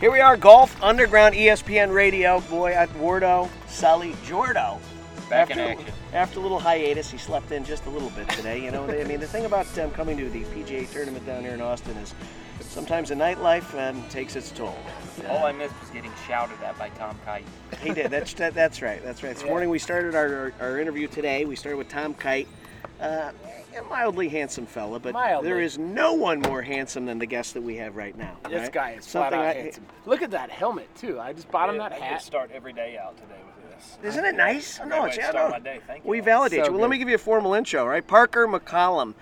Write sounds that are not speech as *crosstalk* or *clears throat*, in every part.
Here we are, Golf Underground ESPN Radio. Boy, at Wardo, Sully, Jordo. Back after, in action. After a little hiatus, he slept in just a little bit today. You know, I mean, the thing about um, coming to the PGA tournament down here in Austin is sometimes the nightlife um, takes its toll. All I missed was getting shouted at by Tom Kite. He did. That's that, that's right. That's right. This Yeah. morning we started our, our, our interview today. We started with Tom Kite, uh, a mildly handsome fella, but Mildly. there is no one more handsome than the guest that we have right now. This right? guy is flat Something out I- handsome. Look at that helmet too. I just bought him that I hat. start every day out today with this. Isn't it nice? Great No, way it's yeah, start no. my day. Thank you. We validate So you. Well, let good. me give you a formal intro, all right? Parker McCollum.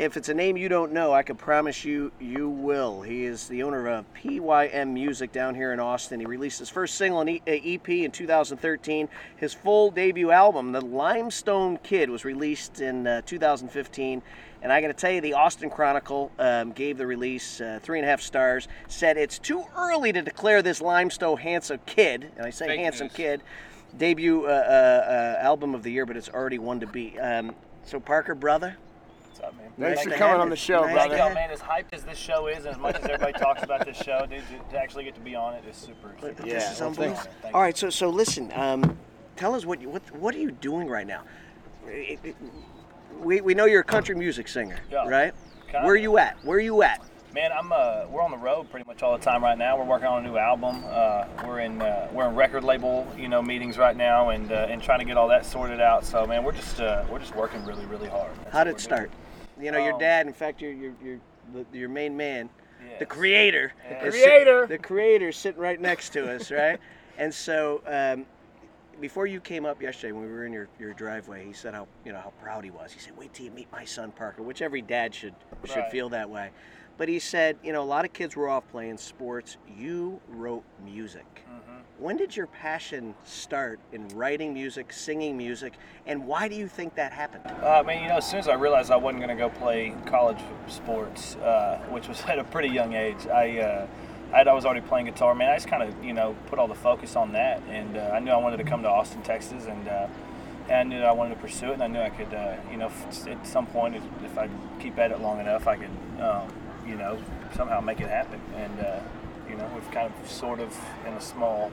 If it's a name you don't know, I can promise you you will. He is the owner of PYM Music down here in Austin. He released his first single and E- uh, EP in 2013. His full debut album, The Limestone Kid, was released in uh, 2015. And I got to tell you, the Austin Chronicle um, gave the release uh, three and a half stars. Said it's too early to declare this Limestone handsome kid, and I say Fake handsome news. kid, debut uh, uh, uh, album of the year, but it's already one to beat. Um, so Parker, brother, What's up, man? Thanks Nice for coming on the show, Nice brother. y'all, man. As hyped as this show is, and as much as everybody talks about this show, dude, to, to actually get to be on it is super. But Yeah, this is unbelievable. thanks. Thank All so so listen, um, tell us what you, what what are you doing right now? It- it- we, we know you're a country music singer, Yeah. right? Kinda. Where are you at? Where are you at? Man, I'm uh, we're on the road pretty much all the time right now. We're working on a new album. Uh, we're in uh, we're in record label you know meetings right now and uh, and trying to get all that sorted out. So man, we're just uh, we're just working really really hard. That's How did it start? doing. You know, your Um, dad. In fact, your your your the- your main man, the creator, Yeah. sit- Creator. the creator, sitting right next to us, right? *laughs* and so. Um, before you came up yesterday when we were in your, your driveway, he said how you know how proud he was. He said, "Wait till you meet my son Parker," which every dad should should Right. feel that way. But he said, you know, a lot of kids were off playing sports. You wrote music. Mhm. When did your passion start in writing music, singing music, and why do you think that happened? Uh, mean, you know, as soon as I realized I wasn't going to go play college sports, uh, which was *laughs* at a pretty young age, I, uh, I was already playing guitar. Man, I just kind of, you know, put all the focus on that, and uh, I knew I wanted to come to Austin, Texas, and, uh, and I knew I wanted to pursue it, and I knew I could, uh, you know, f- at some point, if, if I keep at it long enough, I could, um, you know, somehow make it happen. And, uh, you know, we've kind of, sort of, in a small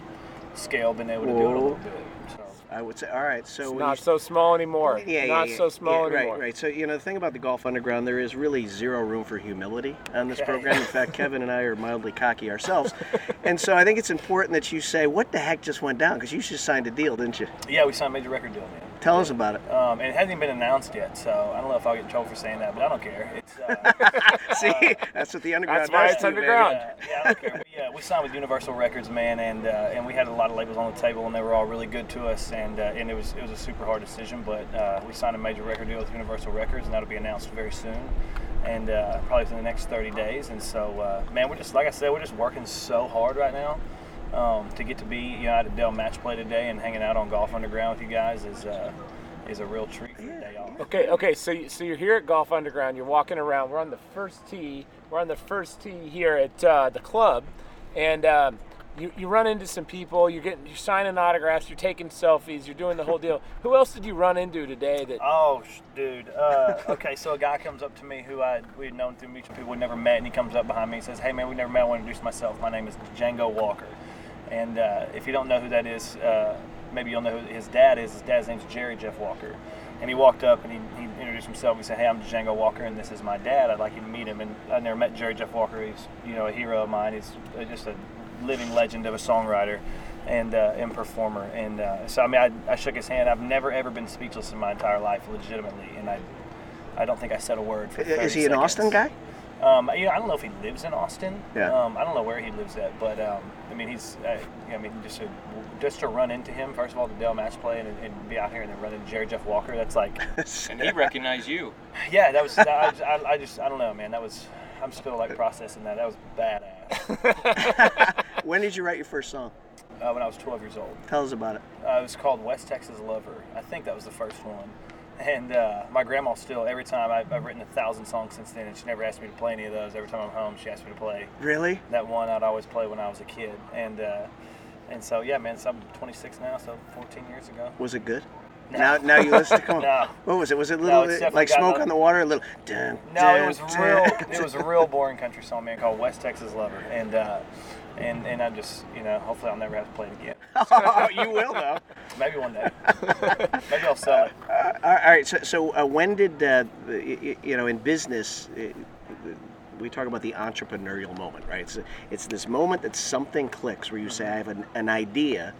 scale, been able to do it a little bit. So. I would say, all right. So It's when not you- so small anymore. Yeah, yeah, not yeah, so small yeah, anymore. Right, right. So you know the thing about the Golf Underground, there is really zero room for humility on this Okay. program. In fact, Kevin and I are mildly cocky ourselves, *laughs* and so I think it's important that you say what the heck just went down because you just signed a deal, didn't you? Yeah, we signed a major record deal, man. Tell us about it. Um, it hasn't even been announced yet, so I don't know if I'll get in trouble for saying that, but I don't care. It's uh, *laughs* See, that's what the underground That's why it's to underground. yeah, yeah, I don't care. We, uh, we signed with Universal Records, man, and uh, and we had a lot of labels on the table, and they were all really good to us, and uh, and it was it was a super hard decision, but uh, we signed a major record deal with Universal Records, and that'll be announced very soon, and uh, probably within the next 30 days. And so, uh, man, we're just like I said, we're just working so hard right now. Um, to get to be you know at a Dell match play today and hanging out on Golf Underground with you guys is uh, is a real treat for the day off. Okay, okay. So, you, so you're here at Golf Underground. You're walking around. We're on the first tee. We're on the first tee here at uh, the club, and um, you, you run into some people. You're getting, you're signing autographs. You're taking selfies. You're doing the whole deal. Who else did you run into today? That Oh, sh- dude. Uh, okay, so a guy comes up to me who I we'd known through mutual people we'd never met, and he comes up behind me and says, "Hey, man, we never met. I want to introduce myself. My name is Django Walker." And uh, if you don't know who that is, uh, maybe you'll know who his dad is. His dad's name's Jerry Jeff Walker. And he walked up and he, he introduced himself. He said, "Hey, I'm Django Walker, and this is my dad. I'd like you to meet him." And I never met Jerry Jeff Walker. He's you know a hero of mine. He's uh, just a living legend of a songwriter and uh, and performer. And uh, so I mean, I, I shook his hand. I've never ever been speechless in my entire life, legitimately. And I I don't think I said a word for. 30 Is he an. Austin guy? Um, you know, I don't know if he lives in Austin. Yeah. Um, I don't know where he lives at, but um, I mean, he's. Uh, I mean, just to just to run into him first of all, the Dell match play, and, and be out here and then run into Jerry Jeff Walker. That's like, *laughs* And he recognized you. *laughs* yeah, that was. I, just- I, I just, I don't know, man. That was. I'm still like processing that. That was badass. *laughs* when did you write your first song? Uh, when I was 12 years old. Tell us about it. Uh, it was called West Texas Lover. I think that was the first one. And uh, my grandma still, every time I've, I've written a thousand songs since then, and she never asked me to play any of those. Every time I'm home, she asked me to play Really? that one I'd always play when I was a kid. And uh, and so yeah, man. So I'm 26 now, so 14 years ago. Was it good? *laughs* Now, now you listen to come. No. What was it? Was it a No, little it's like smoke no- on the water? A little. Dun, No, dun, it was dun. real. It was a real boring country song, man, called West Texas Lover, and uh, and and I just, you know, hopefully I'll never have to play it again. *laughs* *laughs* you will though. Maybe one day. *laughs* Maybe I'll sell it. All right. So, so uh, when did uh, y- you know in business? uh, We talk about the entrepreneurial moment, right? It's, it's this moment that something clicks where you say, "I have an, an idea,"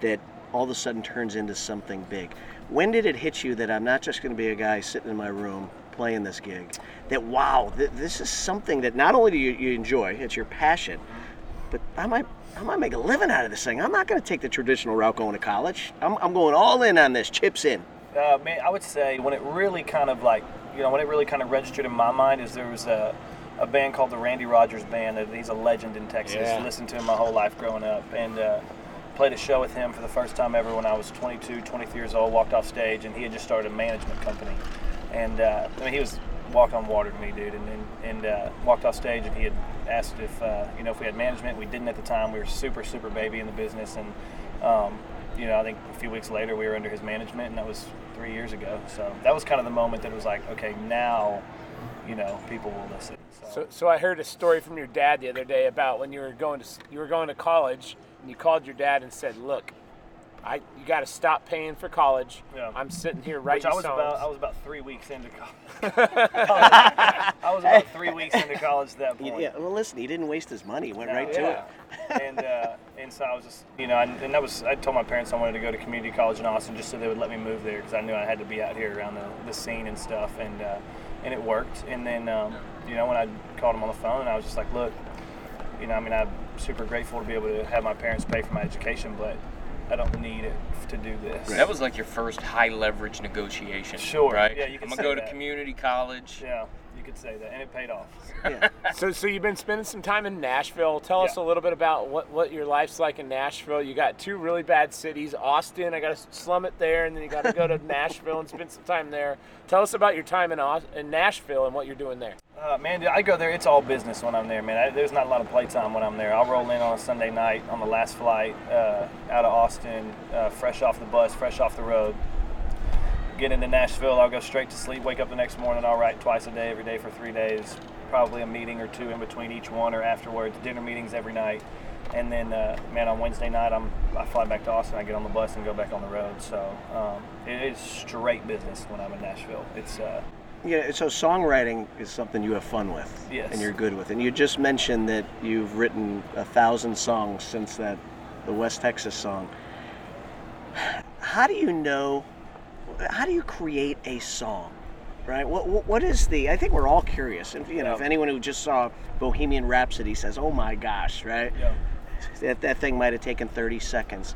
that all of a sudden turns into something big. When did it hit you that I'm not just going to be a guy sitting in my room playing this gig? That wow, th- this is something that not only do you, you enjoy, it's your passion, but I might I might make a living out of this thing. I'm not going to take the traditional route going to college. I'm, I'm going all in on this, chips in. Uh, man, I would say when it really kind of like, you know, when it really kind of registered in my mind is there was a, a band called the Randy Rogers Band. He's a legend in Texas. Yeah. Listened to him my whole life growing up, and uh, played a show with him for the first time ever when I was 22, 23 years old. Walked off stage, and he had just started a management company, and uh, I mean he was walked on water to me, dude. And and, and uh, walked off stage, and he had asked if uh, you know if we had management. We didn't at the time. We were super super baby in the business, and um, you know I think a few weeks later we were under his management, and that was three years ago. So that was kind of the moment that was like, okay, now you know people will listen. So, So, so I heard a story from your dad the other day about when you were going to you were going to college and you called your dad and said, "Look, I you got to stop paying for college. Yeah. I'm sitting here which writing I was songs." about I was about three weeks into college. *laughs* *laughs* I was about three weeks into college at that point. Yeah, well, listen, he didn't waste his money. He went right to it. and *laughs* uh, and so I was just you know and, and that was I told my parents I wanted to go to community college in Austin just so they would let me move there because I knew I had to be out here around the, the scene and stuff and uh, and it worked and then um, you know when I called them on the phone I was just like look you know I mean I'm super grateful to be able to have my parents pay for my education but I don't need it to do this. That was like your first high leverage negotiation. Sure. Right? Yeah, you could I'm gonna go that. to community college. Yeah, you could say that, and it paid off. Yeah. *laughs* So, so you've been spending some time in Nashville. Tell us a little bit about what, what your life's like in Nashville. You got two really bad cities, Austin. I got to slum it there, and then you got to go to *laughs* Nashville and spend some time there. Tell us about your time in in Nashville and what you're doing there. Uh, man, dude, I go there. It's all business when I'm there, man. I, there's not a lot of playtime when I'm there. I'll roll in on a Sunday night on the last flight uh, out of Austin, uh, fresh off the bus, fresh off the road. Get into Nashville. I'll go straight to sleep. Wake up the next morning. I'll write twice a day, every day for three days. Probably a meeting or two in between each one, or afterwards. Dinner meetings every night. And then, uh, man, on Wednesday night, I'm I fly back to Austin. I get on the bus and go back on the road. So um, it is straight business when I'm in Nashville. It's uh, Yeah, so songwriting is something you have fun with, Yes. and you're good with. And you just mentioned that you've written a thousand songs since that the West Texas song. How do you know? How do you create a song? Right? What, what, what is the? I think we're all curious. And you know, if anyone who just saw Bohemian Rhapsody says, "Oh my gosh!" Right? yeah. That that thing might have taken 30 seconds.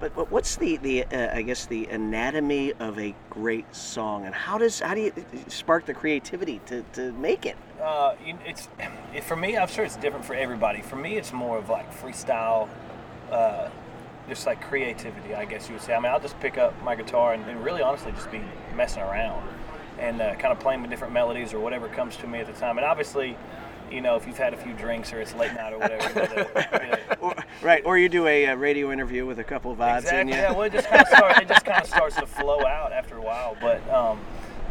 But, but what's the the uh, I guess the anatomy of a great song, and how does how do you spark the creativity to, to make it? Uh, it's *clears throat* it, for me. I'm sure it's different for everybody. For me, it's more of like freestyle, uh, just like creativity. I guess you would say. I mean, I'll just pick up my guitar and, and really, honestly, just be messing around and uh, kind of playing with different melodies or whatever comes to me at the time. And obviously, you know, if you've had a few drinks or it's late night or whatever, you know, the- you know, *laughs* Or, right, or you do a, uh radio interview with a couple of in Exactly. you. Yeah. Well, it just kind of starts. It just kind of starts to flow out after a while. But um,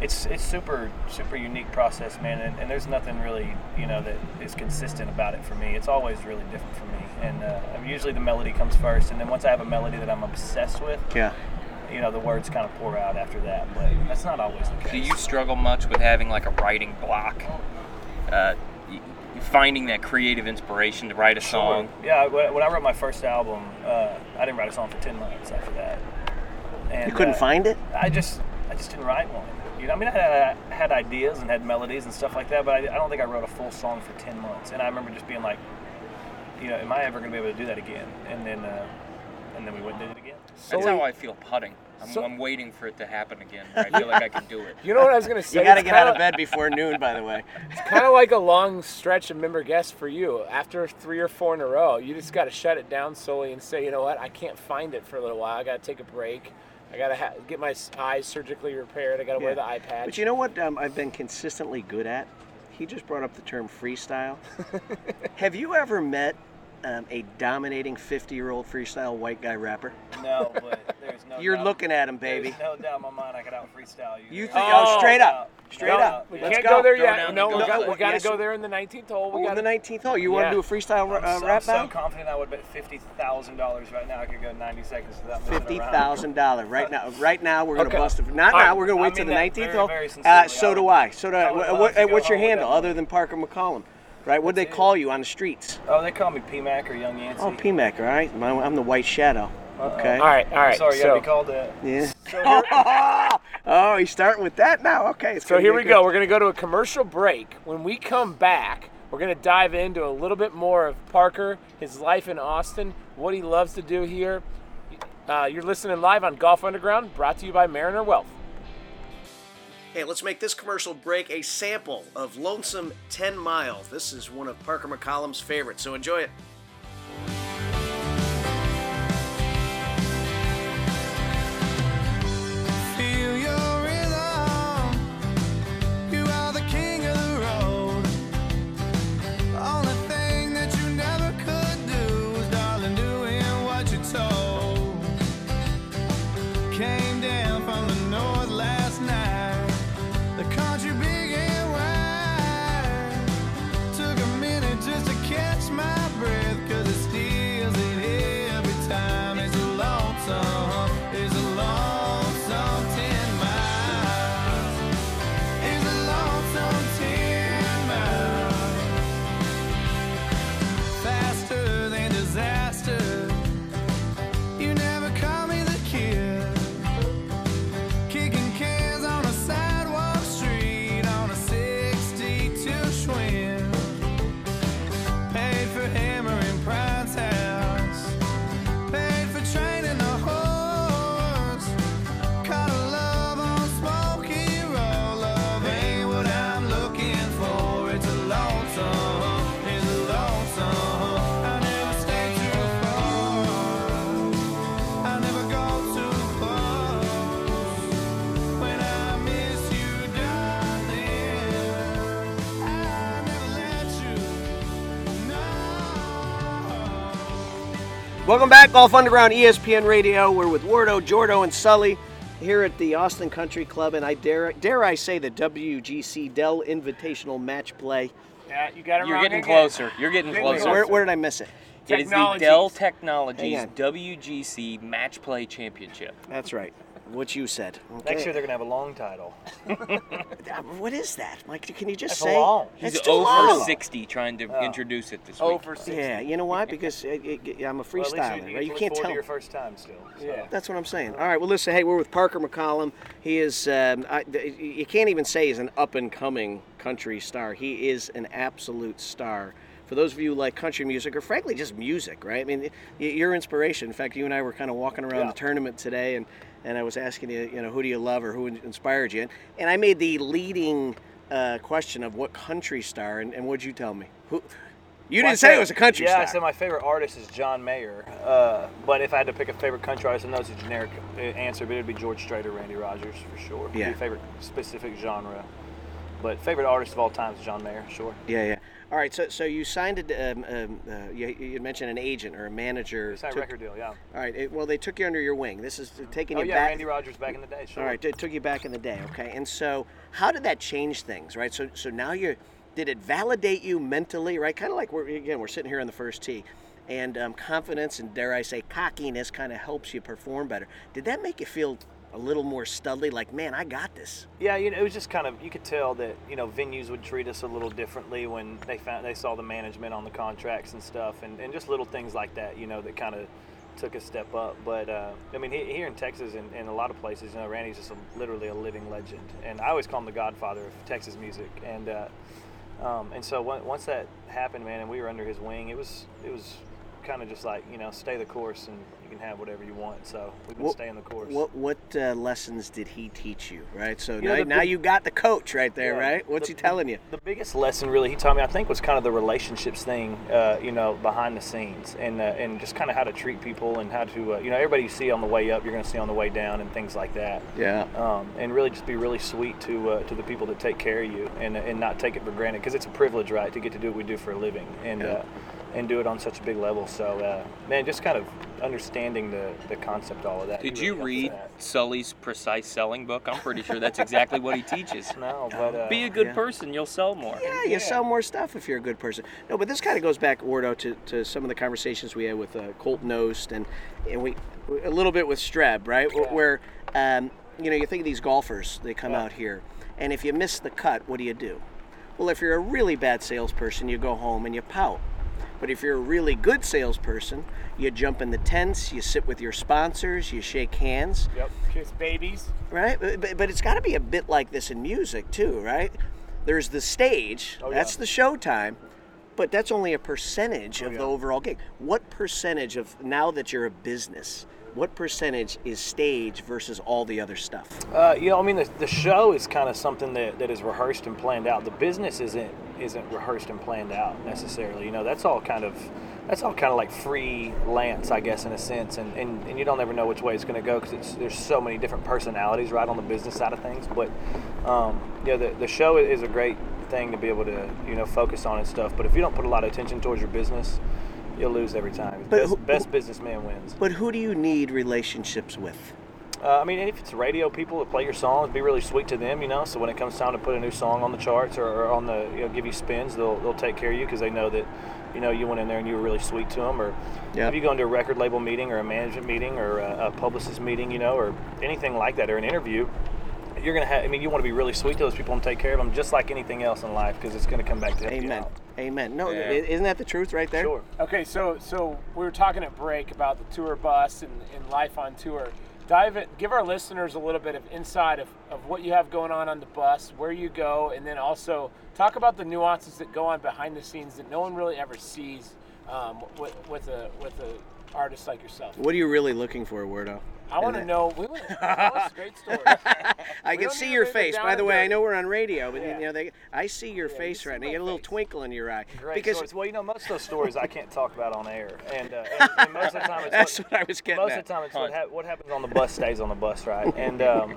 it's it's super super unique process, man. And, and there's nothing really you know that is consistent about it for me. It's always really different for me. And uh, usually the melody comes first, and then once I have a melody that I'm obsessed with, yeah. you know, the words kind of pour out after that. But that's not always the case. Do you struggle much with having like a writing block? Uh, finding that creative inspiration to write a song. Sure. Yeah, when when I wrote my first album, uh, I didn't write a song for ten months after that. And, You couldn't uh, find it? I just, I just didn't write one. You know, I mean, I had, I had ideas and had melodies and stuff like that, but I, I don't think I wrote a full song for ten months. And I remember just being like, you know, am I ever going to be able to do that again? And then, uh, and then we went and did it again. That's how I feel putting. I'm, So- I'm waiting for it to happen again. where *laughs* I feel like I can do it. You know what I was gonna say? You got to get out of bed before noon, by the way. *laughs* It's kind of like a long stretch of member guests for you. After three or four in a row, you just got to shut it down slowly and say, you know what, I can't find it for a little while. I got to take a break. I got to ha- get my eyes surgically repaired. I got to wear the Yeah. eye patch. But you know what um, I've been consistently good at? He just brought up the term freestyle. *laughs* Have you ever met um, a dominating 50 year old freestyle white guy rapper? No, but there's no. *laughs* You're doubt- looking at him, baby. There's no doubt in my mind I could out freestyle you. You think? Oh, Oh, straight up. Straight doubt. up. We Let's can't go. go, there yet. down No, we go- got, we got to yes, go there in the 19th hole. We Oh, got the 19th hole. You want to do a freestyle I'm, uh, so, rap I'm so confident I would bet fifty thousand dollars right now. I could go ninety seconds without missing Fifty a round. thousand dollars right now. Right now, we're gonna Okay. bust it. Not All now. right. We're gonna so do. So do? Right? What they it. call you on the streets? Oh, they call me PMAC or Young Yancey. Oh, PMAC. All right. My- I'm the White Shadow. Okay. All right, all right. Sorry, you so, gotta be called that. Yeah. *laughs* oh, he's starting with that now. Okay. it's so here we good. go. We're going to go to a commercial break. When we come back, we're going to dive into a little bit more of Parker, his life in Austin, what he loves to do here. Uh, you're listening live on Golf Underground, brought to you by Mariner Wealth. Hey, let's make this commercial break a sample of Lonesome 10 Mile. This is one of Parker McCollum's favorites, so enjoy it. Welcome back, Golf Underground ESPN Radio. We're with Wardo, Jordo, and Sully here at the Austin Country Club, and I dare dare I say the WGC Dell Invitational Match Play. Yeah, you got it You're getting again. closer. You're getting Getting closer. Where, where did I miss it? It is the Technologies. Dell Technologies Hang. WGC Match Play Championship. That's right. What you said. Next year they're gonna have a long title. *laughs* What is that, Mike? Can you just That's say? long. He's That's too 0 long. for 60 trying to Oh. introduce it this week. for 60. Yeah, you know why? *laughs* Because it, it, it- I'm a Well, at least freestyler, you, right? you, You can't tell. to your first time still. So. Yeah. That's what I'm saying. All right, well, listen. Hey, we're with Parker McCollum. He is. Um, I, you can't even say he's an up and coming country star. He is an absolute star. For those of you who like country music, or frankly just music, right? I mean, y- your inspiration. In fact, you and I were kind of walking around Yeah. the tournament today, and and I was asking you, you know, who do you love or who inspired you? And I made the leading uh, question of what country star, and, and what'd you tell me? Who? You Well, didn't say it was a country star. yeah, star. I said my favorite artist is John Mayer. Uh, but if I had to pick a favorite country artist, I know it's a generic uh, answer, but it'd be George Strait or Randy Rogers for sure. Yeah. favorite specific genre. But favorite artist of all time is John Mayer, sure. Yeah, yeah. All right, so so you signed a, um, um, uh, you, you mentioned an agent or a manager. That took- record deal, yeah. All right, it, well they took you under your wing. This is taking you. Oh you yeah, back. Randy Rogers back in the day, sure. All right, it took you back in the day, okay. And so, how did that change things, right? So so now you did it validate you mentally, right? Kind of like we're again we're sitting here on the first tee, and um, confidence and dare I say cockiness kind of helps you perform better. Did that make you feel a little more studly, like man, I got this? Yeah, you know, it was just kind of you could tell that you know venues would treat us a little differently when they found they saw the management on the contracts and stuff, and, and just little things like that, you know, that kind of took a step up. But uh, I mean, he- here in Texas and, and a lot of places, you know, Randy's just a, literally a living legend, and I always call him the Godfather of Texas music. And uh, um, and so on- once that happened, man, and we were under his wing, it was it was kind of just like you know, stay the course, and can have whatever you want. So we've been What- staying the course. What what uh, lessons did he teach you, right? So You know, now, the now big- you got the coach right there, Yeah. right? What's The- he telling you? The biggest lesson, really, he taught me, I think, was kind of the relationships thing, uh, you know, behind the scenes, and uh, and just kind of how to treat people and how to, uh, you know, everybody you see on the way up, you're going to see on the way down, and things like that. Yeah. Um, and really, just be really sweet to uh, to the people that take care of you, and and not take it for granted, because it's a privilege, right, to get to do what we do for a living, and. Yeah. Uh, and do it on such a big level. So, uh, man, just kind of understanding the, the concept, all of that. Did really you read. Sully's precise selling book? I'm pretty sure that's exactly what he teaches. *laughs* No, but uh, Be a good Yeah. person, you'll sell more. Yeah, you sell more stuff if you're a good person. No, but this kind of goes back, Wardo, to, to some of the conversations we had with uh, Colt Knost and and we a little bit with Streb, right? Yeah. Where um, you know you think of these golfers, they come Yeah. out here, and if you miss the cut, what do you do? Well, if you're a really bad salesperson, you go home and you pout. But if you're a really good salesperson, you jump in the tents, you sit with your sponsors, you shake hands, Yep. Kiss babies. right? But, but- it's got to be a bit like this in music too, right? There's the stage, Oh, that's yeah. the showtime, but that's only a percentage of the yeah. overall gig. What percentage of now that you're a business, what percentage is stage versus all the other stuff? Uh, you know, I mean, the, the show is kind of something that, that is rehearsed and planned out. The business isn't isn't rehearsed and planned out necessarily. You know, that's all kind of that's all kind of like freelance, I guess, in a sense. And, and, and you don't ever know which way it's going to go because there's so many different personalities right on the business side of things. But um, yeah, the, the show is a great thing to be able to you know focus on and stuff. But if you don't put a lot of attention towards your business, you'll lose every time. But best, who- best businessman wins. But who do you need relationships with? Uh, I mean, if it's radio people that play your songs, be really sweet to them, you know. So when it comes time to put a new song on the charts or, or on the, you know, give you spins, they'll, they'll take care of you because they know that, you know, you went in there and you were really sweet to them. Or Yep. if you go into a record label meeting or a management meeting or a, a publicist meeting, you know, or anything like that, or an interview, you're gonna have. I mean, you want to be really sweet to those people and take care of them, just like anything else in life, because it's gonna come back to help you Amen. Amen. No, Yeah. isn't that the truth right there? Sure. Okay, so so we were talking at break about the tour bus and, and life on tour. Dive. Give our listeners a little bit of insight of, of what you have going on on the bus, where you go, and then also talk about the nuances that go on behind the scenes that no one really ever sees um, with, with a with a artist like yourself. What are you really looking for, Wardo? I want to know. We *laughs* us great story. *laughs* I can see your to make it face. By the way, I know we're on radio, but Yeah. you know, they, I see your you face see right now. You get a little face. twinkle in your eye. Great because stories. Well, you know, most of those stories I can't talk about on air, and, uh, and, and most of the time it's *laughs* that's what, what I was getting most at. of the time it's what, hap what happens on the bus stays on the bus, right? And um,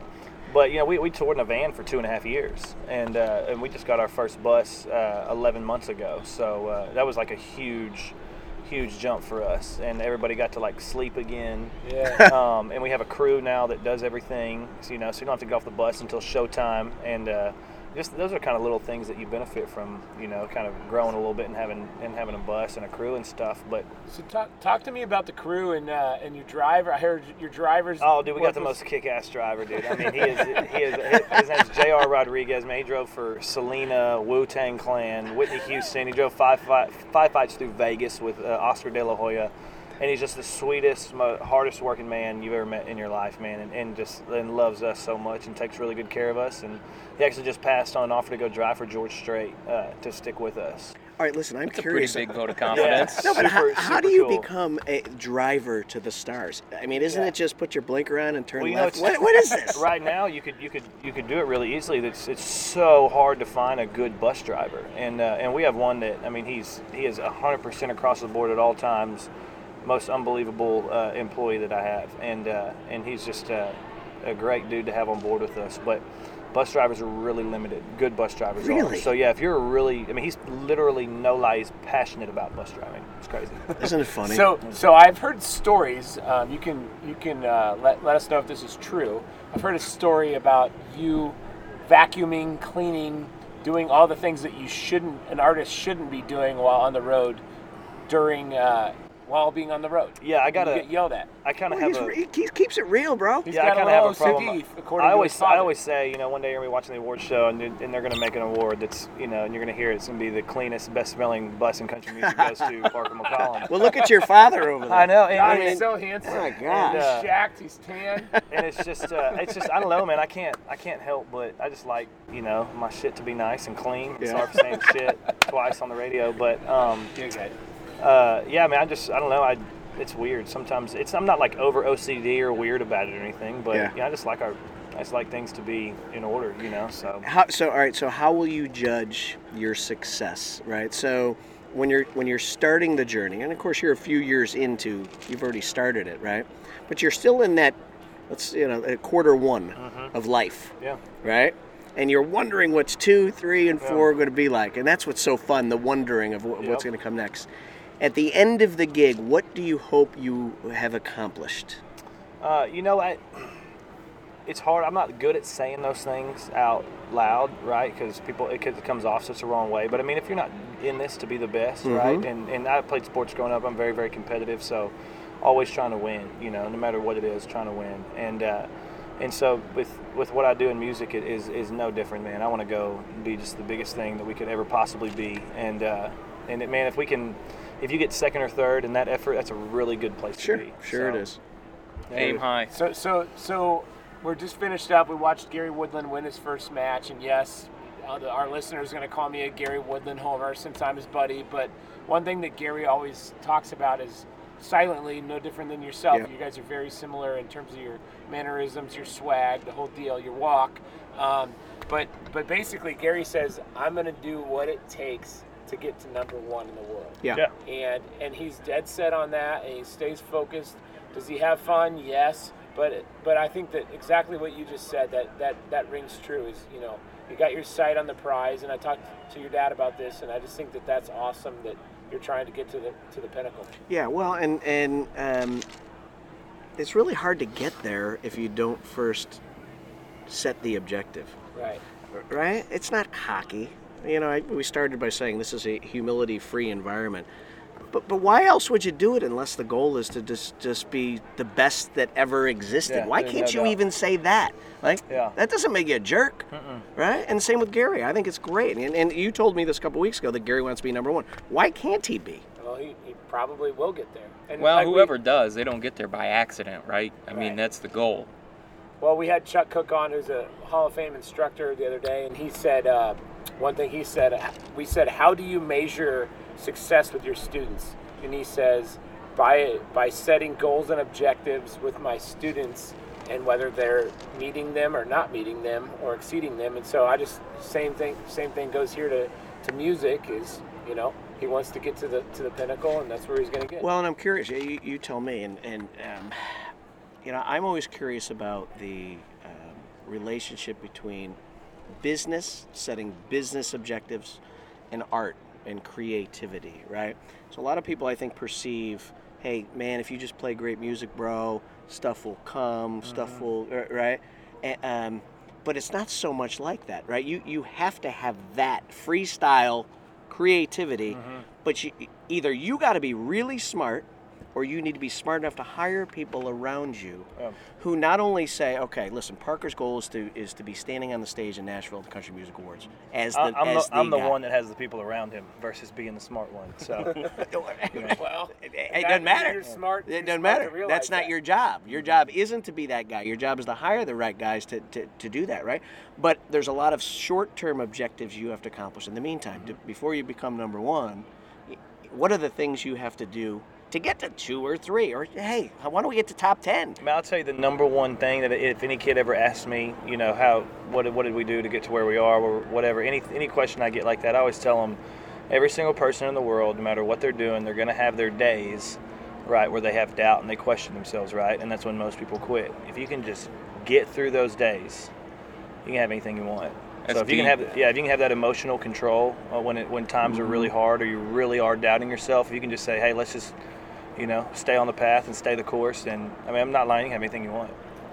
but you know, we, we toured in a van for two and a half years, and uh, and we just got our first bus uh, 11 months ago. So uh, that was like a huge, huge jump for us, and everybody got to like sleep again. Yeah. *laughs* um, and we have a crew now that does everything, so, you know, so you don't have to get off the bus until showtime, and uh, just those are kind of little things that you benefit from, you know, kind of growing a little bit and having and having a bus and a crew and stuff. But So talk, talk to me about the crew and uh, and your driver. I heard your drivers. oh, dude, we got the most kick-ass driver, dude. I mean, he is he is his name's J.R. Rodriguez. Man, he drove for Selena, Wu Tang Clan, Whitney Houston. He drove five five, five fights through Vegas with uh, Oscar De La Hoya. And he's just the sweetest, mo- hardest working man you've ever met in your life, man, and, and just and loves us so much and takes really good care of us. And he actually just passed on an offer to go drive for George Strait uh, to stick with us. All right, listen, I'm It's a pretty curious. big vote of *laughs* confidence. No, but how, Super- how do you cool. become a driver to the stars? I mean, isn't Yeah. it just put your blinker on and turn Well, you know, left? what, *laughs* what is this? right now you could you could you could do it really easily. It's it's so hard to find a good bus driver, and uh, and we have one that I mean he's he is hundred percent across the board at all times, most unbelievable uh, employee that I have, and uh, and he's just uh, a great dude to have on board with us, but. Bus drivers are really limited. Good bus drivers are. Really? So yeah, if you're a really, I mean, he's literally no lie. He's passionate about bus driving. It's crazy. Isn't it funny? So, so I've heard stories. Um, you can you can uh, let, let us know if this is true. I've heard a story about you vacuuming, cleaning, doing all the things that you shouldn't, an artist shouldn't be doing while on the road, during uh, while being on the road. Yeah, I gotta. get yelled at. I kind of Well, have he's a. re- he keeps- keeps it real, bro. He's yeah, I got a kind of have a little problem. OCD, according I always, his I always say, you know, one day you're gonna be watching the award show and, and they're gonna make an award that's, you know, and you're gonna hear it's gonna be the cleanest, best-smelling bus in country music goes to *laughs* Parker McCollum. Well, look at your father over there. I know, and, God, and- he's so handsome. Oh my And, gosh. uh, uh, jacked. He's tan. *laughs* and it's just, uh, it's just, I don't know, man. I can't, I can't help but I just like, you know, my shit to be nice and clean. Yeah. Sorry for saying shit *laughs* twice on the radio, but um, You're good. Uh, yeah, mean, I just, I don't know. I, it's weird. Sometimes it's, I'm not like over OCD or weird about it or anything, but Yeah. yeah, I just like our, I just like things to be in order, you know. So. How, so all right. So how will you judge your success? Right. So when you're when you're starting the journey, and of course you're a few years into, you've already started it, right? But you're still in that, let's you know, quarter one Mm-hmm. of life, Yeah. right? And you're wondering what's two, three, and Yeah. four going to be like, and that's what's so fun—the wondering of what's Yep. going to come next. At the end of the gig, what do you hope you have accomplished? Uh, you know, I, it's hard. I'm not good at saying those things out loud, right? Because people, it, it comes off such a wrong way. But I mean, if you're not in this to be the best, right? And and I played sports growing up. I'm very very competitive, so always trying to win. You know, no matter what it is, trying to win. And uh, and so with with what I do in music, it is is no different, man. I want to go be just the biggest thing that we could ever possibly be. And uh, and it, man, if we can. If you get second or third in that effort, that's a really good place Sure, to be. sure it So, is. Aim high. So, so, so we're just finished up. We watched Gary Woodland win his first match, and yes, uh, our listeners are going to call me a Gary Woodland homer since I'm his buddy. But one thing that Gary always talks about is silently, no different than yourself. Yeah. You guys are very similar in terms of your mannerisms, your swag, the whole deal, your walk. Um, but, but basically, Gary says, "I'm going to do what it takes to get to number one in the world." Yeah. Yeah. and and he's dead set on that and he stays focused does he have fun yes but but i think that exactly what you just said that that that rings true is you know you got your sight on the prize and i talked to your dad about this and i just think that that's awesome that you're trying to get to the to the pinnacle Yeah, well, and and um, it's really hard to get there if you don't first set the objective, right right? It's not cocky. You know, I, we started by saying this is a humility-free environment, but but why else would you do it unless the goal is to just just be the best that ever existed? Yeah, why can't no you doubt. even say that? Like, Yeah. that doesn't make you a jerk, right? And same with Gary. I think it's great. And, and you told me this a couple weeks ago that Gary wants to be number one. Why can't he be? well he, he probably will get there and Well, like we- whoever does, they don't get there by accident, right? I Right. mean, that's the goal. Well, we had Chuck Cook on, who's a Hall of Fame instructor, the other day, and he said uh, one thing. He said, "We said, how do you measure success with your students?" And he says, "By by setting goals and objectives with my students, and whether they're meeting them or not meeting them or exceeding them." And so I just same thing. Same thing goes here to to music. Is you know he wants to get to the to the pinnacle, and that's where he's going to get. Well, and I'm curious. You, you tell me, and and um, you know, I'm always curious about the um, relationship between business, setting business objectives, and art and creativity. Right. So a lot of people, I think, perceive, hey, man, if you just play great music, bro, stuff will come, stuff will, right. And, um, but it's not so much like that, right? You you have to have that freestyle creativity, but you, either you got to be really smart, or you need to be smart enough to hire people around you Yeah. who not only say, okay, listen, Parker's goal is to is to be standing on the stage in Nashville at the Country Music Awards as the I- I'm, as the, I'm the guy. one that has the people around him versus being the smart one. So *laughs* *laughs* well, It, it doesn't matter. You're smart. It doesn't smart to matter. realize That's not that. your job. Your mm-hmm. job isn't to be that guy. Your job is to hire the right guys to, to, to do that, right? But there's a lot of short term objectives you have to accomplish in the meantime. Mm-hmm. To, before you become number one, what are the things you have to do to get to two or three? Or, hey, why don't we get to top 10? I mean, I'll tell you the number one thing that if any kid ever asks me, you know, how what did- what did we do to get to where we are, or whatever, any any question I get like that, I always tell them, every single person in the world, no matter what they're doing, they're going to have their days, right, where they have doubt and they question themselves, right, and that's when most people quit. If you can just get through those days, you can have anything you want. That's so if you can have yeah, if you can have that emotional control uh, when it when times are really hard or you really are doubting yourself, you can just say, hey, let's just you know, stay on the path and stay the course. And I mean, I'm not lying. You have anything you want.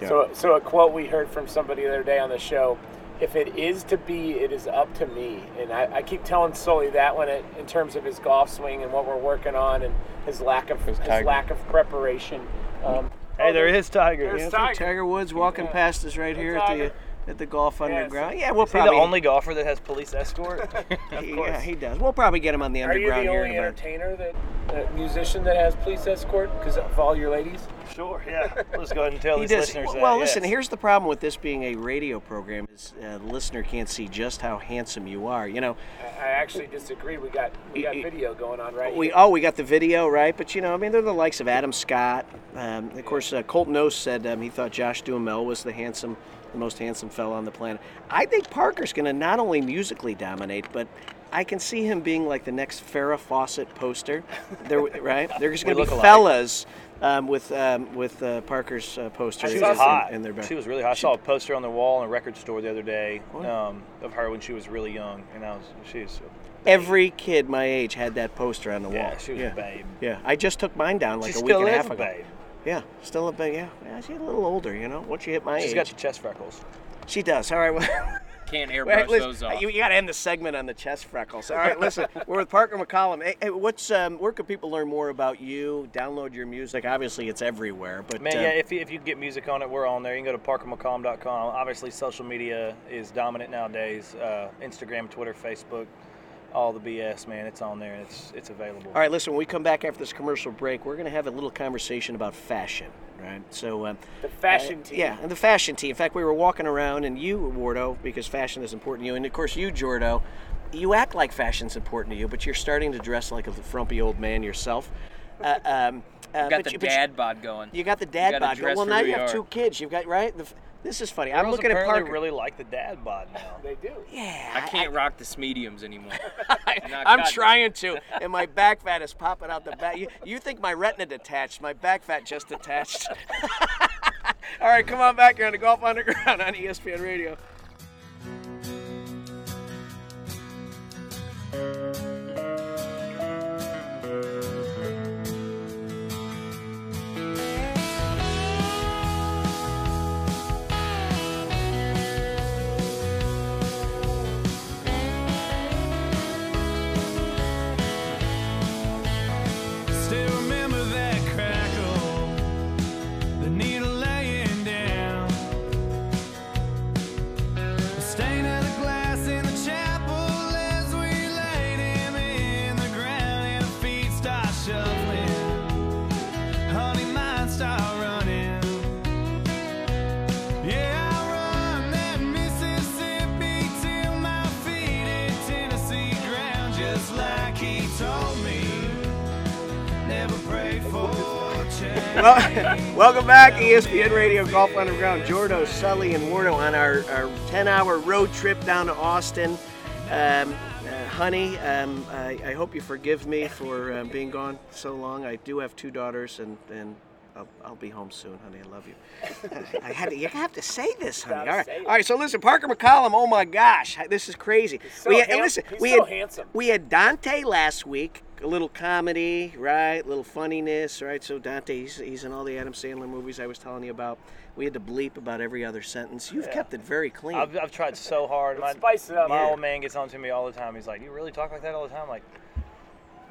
So, so a quote we heard from somebody the other day on the show: "If it is to be, it is up to me." And I, I keep telling Sully that when it, in terms of his golf swing and what we're working on, and his lack of his, Tiger. lack of preparation. Um, Hey, oh, there is Tiger. there's Yeah. Tiger. Tiger Woods walking Yeah. past us right here at the at the Golf Underground. so- Yeah, we'll Is he probably the only golfer that has police escort? *laughs* of yeah, he does. We'll probably get him on the Are you underground the here only in about. entertainer that, that musician that has police escort because of all your ladies? Sure. Yeah. Let's go ahead and tell He these does. listeners that. Well, yes. listen. Here's the problem with this being a radio program: is uh, the listener can't see just how handsome you are. You know, I, I actually disagree. We got we got Y- y- video going on right we here. oh we got the video right, but you know, I mean, they're the likes of Adam Scott. Um, of course, uh, Colt Knost said um, he thought Josh Duhamel was the handsome, the most handsome fella on the planet. I think Parker's going to not only musically dominate, but I can see him being like the next Farrah Fawcett poster. There, *laughs* right? There's going to be fellas um, with um, with uh, Parker's uh, poster She in, was hot. in their back. she was really hot. I saw a poster on the wall in a record store the other day um, of her when she was really young, and I was she's Every kid my age had that poster on the wall. Yeah, she was yeah. a babe. Yeah, I just took mine down like she a week and a half a ago. babe. Yeah, still a bit. Yeah, yeah, she's a little older. You know, once you hit my She's age, got your chest freckles. she does. All right. Well, Can't *laughs* airbrush Wait, listen, those off. You, you got to end the segment on the chest freckles. All right, listen, *laughs* we're with Parker McCollum. Hey, hey, what's um, where can people learn more about you? Download your music. Obviously, it's everywhere. But Man, uh, yeah, if you, if you get music on it, we're on there. You can go to parkermccollum.com. Obviously, social media is dominant nowadays. Uh, Instagram, Twitter, Facebook, all the BS, man. It's on there and it's it's available. All right, listen. When we come back after this commercial break, we're going to have a little conversation about fashion. Right. So. Um, The fashion uh, team. Yeah, and the fashion team. In fact, we were walking around, and you, Wardo, because fashion is important to you, and of course you, Jordo, you act like fashion's important to you, but you're starting to dress like a frumpy old man yourself. Uh, um, uh, Got the you- dad bod going. You got the dad bod. dress Well, now you you have are. two kids. You've got right. The, f- this is funny. I'm looking at apparently Parker. really like the dad bod now. They do. yeah, I can't rock the mediums anymore. *laughs* I, *laughs* I'm trying to, *laughs* and my back fat is popping out the back. You, you think my retina detached? My back fat just detached. All right, come on back here on the Golf Underground on ESPN Radio. Well, *laughs* welcome back, ESPN Radio Golf Underground. Jordo, Sully, and Wardo on our, our 10 hour road trip down to Austin. Um, uh, honey, um, I, I hope you forgive me for um, being gone so long. I do have two daughters, and, and I'll, I'll be home soon, honey. I love you. I had to, you have to say this, honey. Gotta All right, say it. all right. So listen, Parker McCollum. Oh my gosh, this is crazy. so we had, hand- listen, he's we so had handsome. we had Dante last week. A little comedy, right? A little funniness, right? So Dante, he's, he's in all the Adam Sandler movies I was telling you about. We had to bleep about every other sentence. You've kept it very clean. I've, I've tried so hard. My, spice it up. my Yeah. old man gets on to me all the time. He's like, "You really talk like that all the time?" I'm like,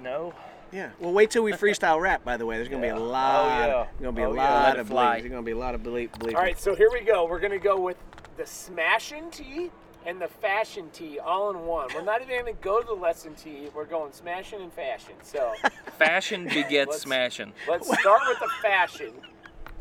no. Yeah. Well, wait till we freestyle rap. By the way, there's gonna be Yeah. a Oh, lot. yeah. Gonna be a Oh, yeah. lot Let it of fly. bleep. There's gonna be a lot of bleep. bleep. All right, so here we go. We're gonna go with the smashing tee and the fashion tee all in one. We're not even gonna go to the lesson tee. We're going smashing and fashion. So *laughs* Fashion begets Let's- smashing. let's start with the fashion.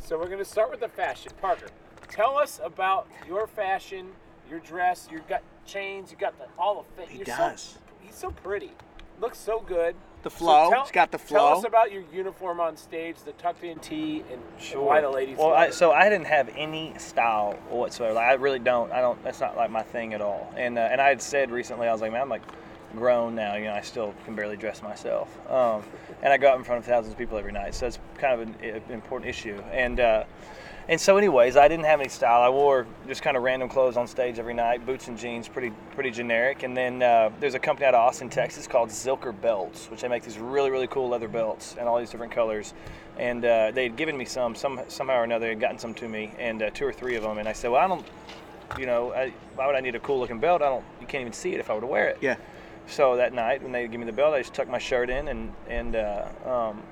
So we're gonna start with the fashion. Parker, tell us about your fashion, your dress. You got chains. You got the all the fit. He You're does. So, he's so pretty. Looks so good. The flow. tell, He's got the Tell flow. us about your uniform on stage, the tucked in tee, and, and why the ladies. Well, I, so I didn't have any style whatsoever. Like, I really don't. I don't. That's not like my thing at all. And uh, and I had said recently, I was like, man, I'm like grown now. You know, I still can barely dress myself. Um, and I go out in front of thousands of people every night, so it's kind of an, an important issue. And uh, and so, anyways, I didn't have any style. I wore just kind of random clothes on stage every night, boots and jeans, pretty pretty generic. And then uh, there's a company out of Austin, Texas called Zilker Belts, which they make these really really cool leather belts and all these different colors. And uh, they had given me some, some somehow or another, they had gotten some to me, and uh, two or three of them. And I said, well, I don't, you know, I, why would I need a cool looking belt? I don't, you can't even see it if I were to wear it. Yeah. So that night when they gave me the belt, I just tucked my shirt in and and uh, um,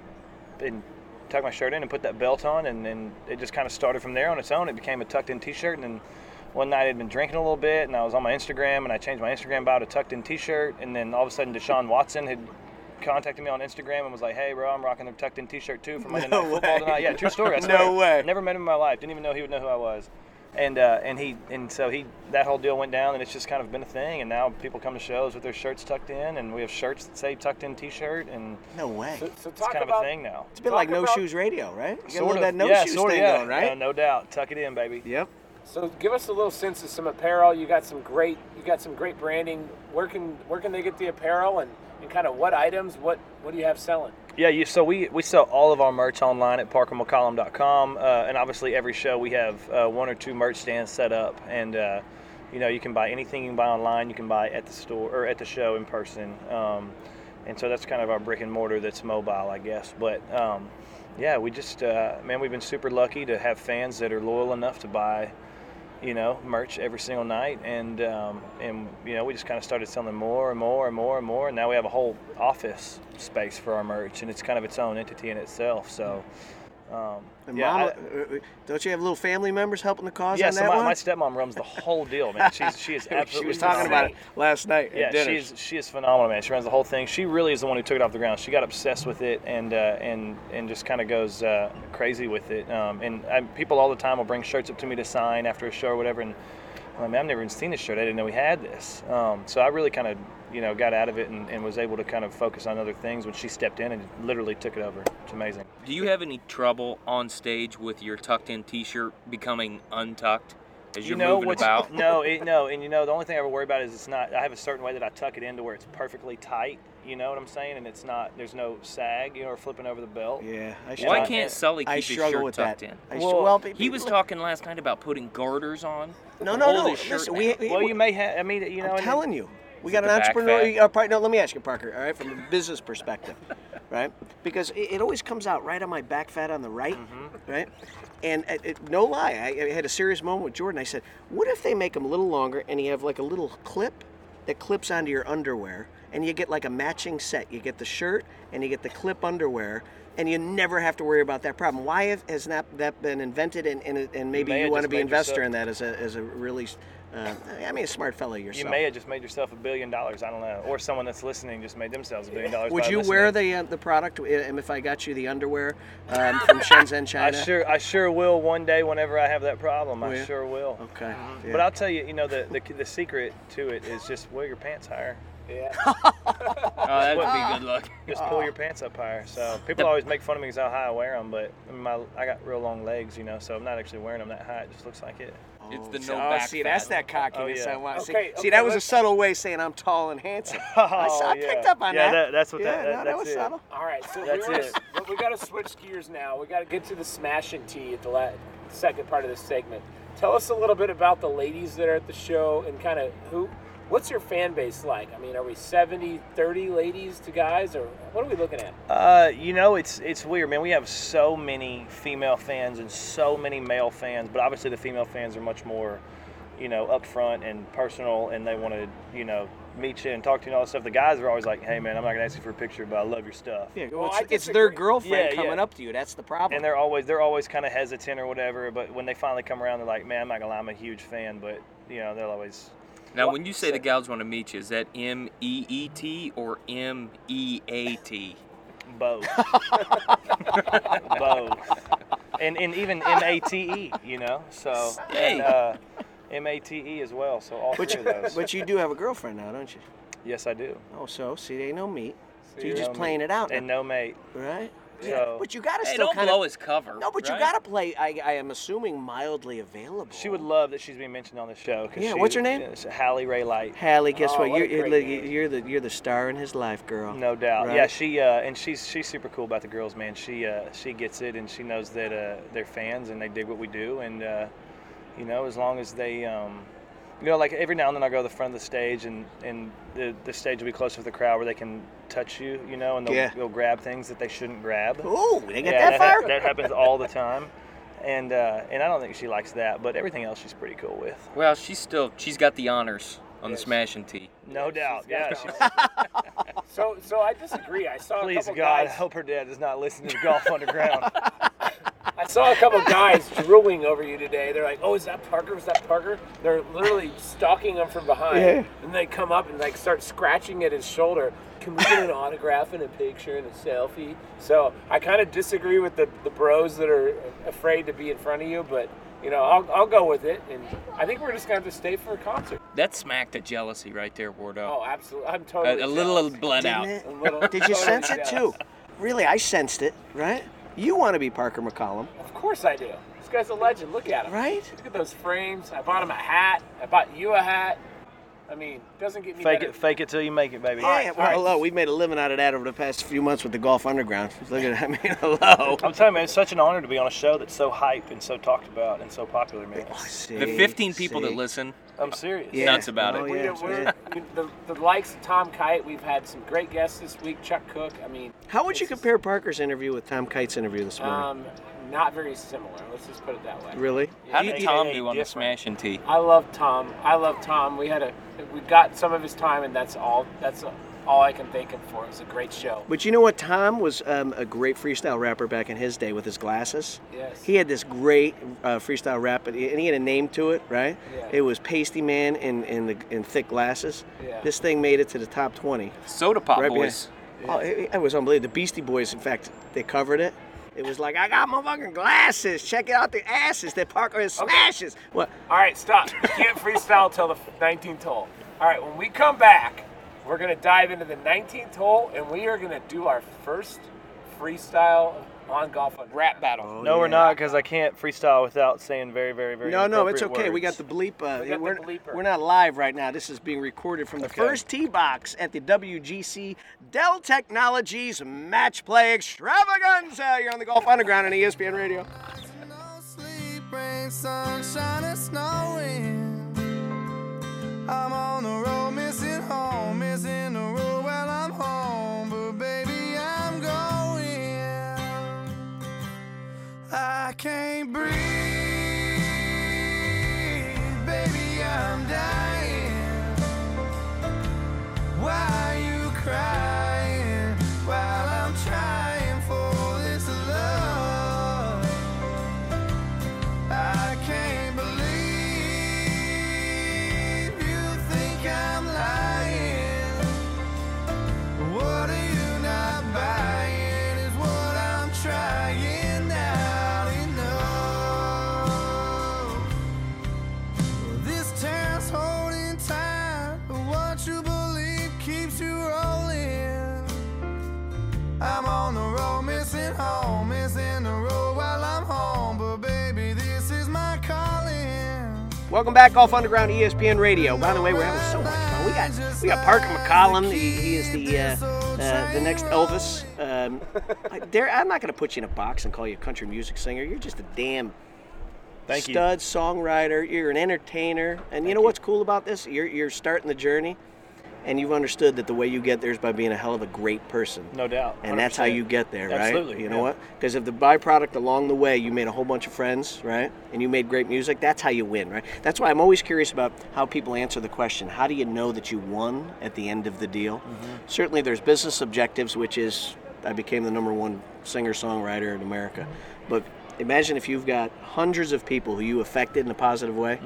and tucked my shirt in and put that belt on, and then it just kind of started from there on its own. It became a tucked-in T-shirt, and then one night I'd been drinking a little bit, and I was on my Instagram, and I changed my Instagram bio to tucked-in T-shirt, and then all of a sudden Deshaun Watson had contacted me on Instagram and was like, "Hey, bro, I'm rocking the tucked-in T-shirt too for Monday No Night Football way. tonight." Yeah, true story. *laughs* I No way. Never met him in my life. Didn't even know he would know who I was. And uh, and he and so he that whole deal went down and it's just kind of been a thing and now people come to shows with their shirts tucked in and we have shirts that say tucked in T-shirt and No way. so, so it's talk kind about of a thing now. It's a bit Talk like no about- shoes radio, right? You Sort of. that no yeah, shoes sort of, thing yeah. going, right? Uh, no doubt. Tuck it in, baby. Yep. So give us a little sense of some apparel. You got some great, you got some great branding. Where can where can they get the apparel and, and kind of what items? What what do you have selling? Yeah, you, so we, we sell all of our merch online at parkermccollum.com, uh, and obviously every show we have uh, one or two merch stands set up, and uh, you know, you can buy anything you can buy online, you can buy at the store or at the show in person. Um, and so that's kind of our brick and mortar that's mobile, I guess. But um, yeah, we just, uh, man, we've been super lucky to have fans that are loyal enough to buy, you know, merch every single night. And, um, and you know, we just kind of started selling more and more and more and more. And now we have a whole office space for our merch, and it's kind of its own entity in itself. So, um, And yeah, Mama, I- uh, uh, don't you have little family members helping the cause yeah, on so that my, one? my stepmom runs the whole deal, man. She's she is absolutely. *laughs* she was talking about it last night at Yeah, dinner. she's she is phenomenal, man. She runs the whole thing. She really is the one who took it off the ground. She got obsessed with it and uh, and and just kind of goes uh, crazy with it. Um, and I, people all the time will bring shirts up to me to sign after a show or whatever. And I'm like, man, I've never even seen this shirt. I didn't know we had this. Um, so I really kind of you know got out of it and, and was able to kind of focus on other things when she stepped in and literally took it over. It's amazing. Do you have any trouble on stage with your tucked in T-shirt becoming untucked as you you're know moving about? no *laughs* it, no and you know the only thing i ever worry about is it's not i have a certain way that i tuck it into where it's perfectly tight you know what i'm saying and it's not there's no sag you know or flipping over the belt yeah, I Why Why can't Sully keep I his shirt with tucked that. in? I Well, well, He was talking last night about putting garters on. No, no, no. Listen, we, we, well you may have i mean you know I'm and- telling you, we got an entrepreneur. Uh, part, no, let me ask you, Parker. All right, from a business perspective, *laughs* right? Because it, it always comes out right on my back fat on the right, Mm-hmm. right? And it, it, no lie, I, I had a serious moment with Jordan. I said, "What if they make them a little longer and you have like a little clip that clips onto your underwear, and you get like a matching set? You get the shirt and you get the clip underwear." And you never have to worry about that problem. Why have, has not that been invented? And, and, and maybe may you, want to be investor in that as a, as a really, uh, I mean, a smart fellow yourself. you may have just made yourself a billion dollars i don't know or someone that's listening just made themselves a billion dollars Would you listening. wear the uh, the product? uh, if I got you the underwear um, from Shenzhen, China, *laughs* I China? sure, I sure will one day. Whenever I have that problem, Will I ya? sure will. Okay. yeah. But I'll tell you, you know, the, the the secret to it is just wear your pants higher. Yeah. *laughs* Oh, that would be good luck. Just pull your pants up higher. So people always make fun of me because how high I wear them, but I, mean, my I got real long legs, you know, so I'm not actually wearing them that high. It just looks like it. It's oh, the Oh, no oh, back see, that's that oh, cockiness Oh, yeah. I want. See, okay, see, that was a subtle way of saying I'm tall and handsome. *laughs* Oh, I, saw, I Oh, picked up on Yeah, that. that- that's what yeah, that- no, that- that was it. subtle. All right, so That's we, wanna, it. but we got to switch gears now. We got to get to the smashing tea at the la- second part of this segment. Tell us a little bit about the ladies that are at the show and kind of who. What's your fan base like? I mean, are we 70, 30 ladies to guys, or what are we looking at? Uh, you know, it's it's weird, man. We have so many female fans and so many male fans, but obviously the female fans are much more, you know, upfront and personal, and they want to, you know, meet you and talk to you and all that stuff. The guys are always like, "Hey, man, I'm not gonna ask you for a picture, but I love your stuff." Yeah, Well, well, it's, it's their girlfriend Yeah, coming yeah. up to you. That's the problem. And they're always they're always kind of hesitant or whatever, but when they finally come around, they're like, "Man, I'm not gonna lie, I'm a huge fan," but you know, they'll always. Now, What- when you say the gals want to meet you, is that M E E T or M E A T? Both. *laughs* Both. And, and even M A T E, you know? So, Hey. and, uh, M A T E as well. So, all but, three you, of those. but you do have a girlfriend now, don't you? yes, I do. Oh, so see, they no meet. So See, you're just no playing it out, And no mate. right? So, But you got to Hey, still don't kind blow his cover. No, but you got to play. I, I am assuming mildly available. she would love that she's being mentioned on the show. Yeah, she- what's her name? It's Hallie Ray Light. Hallie, guess Oh, what? what You're, you're, you're the you're the star in his life, girl. No doubt. Right? Yeah, she uh, and she's she's super cool about the girls, man. She uh, she gets it, and she knows that uh, they're fans and they dig what we do, and uh, you know, as long as they, um, you know, like every now and then I'll go to the front of the stage, and and the the stage will be close with the crowd where they can touch you, you know, and they'll, Yeah. they'll grab things that they shouldn't grab. Ooh, they get Yeah, that ha- far? that happens all the time. And uh, and I don't think she likes that, but everything else she's pretty cool with. Well, she's still she's got the honors on Yes. the smashing tee. No doubt. she's Yeah. She's. *laughs* So, so I disagree. I saw a please couple God, guys. hope her dad does not listen to Golf Underground. *laughs* I saw a couple guys drooling over you today. They're like, "Oh, is that Parker? Was that Parker?" They're literally stalking him from behind, Yeah. and they come up and like start scratching at his shoulder. Can we get an autograph and a picture and a selfie? So I kind of disagree with the, the bros that are afraid to be in front of you, but you know, I'll, I'll go with it. And I think we're just gonna have to stay for a concert. That smacked at jealousy right there, Wardo. Oh, absolutely. I'm totally a, a little jealous. bled Didn't out. it? A little- Did you totally sense it too? Really, I sensed it, right? You want to be Parker McCollum, Of course I do. This guy's a legend. Look at him. right? Look at those frames. I bought him a hat. I bought you a hat. I mean, doesn't get me Fake better. it, fake it till you make it, baby. Yeah, right, well, all right. hello. We've made a living out of that over the past few months with the Golf Underground. *laughs* Look at I mean, *laughs* hello. I'm telling you, man, it's such an honor to be on a show that's so hype and so talked about and so popular, man. See, The 15 people see. that listen, I'm serious. Yeah. nuts about Oh, it. Yeah, we're, yeah. we- the, the likes of Tom Kite. We've had some great guests this week. Chuck Cook. I mean, How would you compare Parker's interview with Tom Kite's interview this morning? Um, not very similar. Let's just put it that way. really? How did you- Tom you- do on the different. Smash and Tea? I love Tom. I love Tom. We had a, we got some of his time, and that's all. That's all I can thank him for. It was a great show. But you know what? Tom was um, a great freestyle rapper back in his day with his glasses. Yes. He had this great uh, freestyle rap, and he had a name to it, right? Yeah. It was Pasty Man in in, the, in thick glasses. Yeah. This thing made it to the top 20. Soda Pop Right Boys. Oh, it, it was unbelievable. The Beastie Boys, in fact, they covered it. It was like, I got my fucking glasses. Check it out the asses that Parker has smashes. What? All right, stop. You can't freestyle till the 19th hole. All right, when we come back, we're gonna dive into the 19th hole, and we are gonna do our first freestyle on golf. Under. Rap battle. No, we're not, because I can't freestyle without saying very, very, very. No, no, it's inappropriate okay. We got the bleep. Uh, we got we're, bleeper. we're not live right now. This is being recorded from the Okay. first tee box at the WGC Dell Technologies Match Play Extravaganza. You're on the Golf Underground on ESPN Radio. I'm on the road, missing home, missing the road while I'm home. But baby, I'm going. I can't breathe, baby, I'm dying. Why you crying Welcome back, Golf Underground ESPN Radio. By the way, we're having so much fun. We got we got Parker McCollum. He, he is the uh, uh, the next Elvis. Um, I, there, I'm not going to put you in a box and call you a country music singer. You're just a damn Thank you. stud songwriter. You're an entertainer, and you know what's cool about this? You're you're starting the journey, and you've understood that the way you get there is by being a hell of a great person. No doubt. And that's how you get there, right? Absolutely, You know yeah. what? Because if the byproduct along the way, you made a whole bunch of friends, right? And you made great music, that's how you win, right? That's why I'm always curious about how people answer the question how do you know that you won at the end of the deal? Mm-hmm. Certainly, there's business objectives, which is I became the number one singer songwriter in America. But imagine if you've got hundreds of people who you affected in a positive way.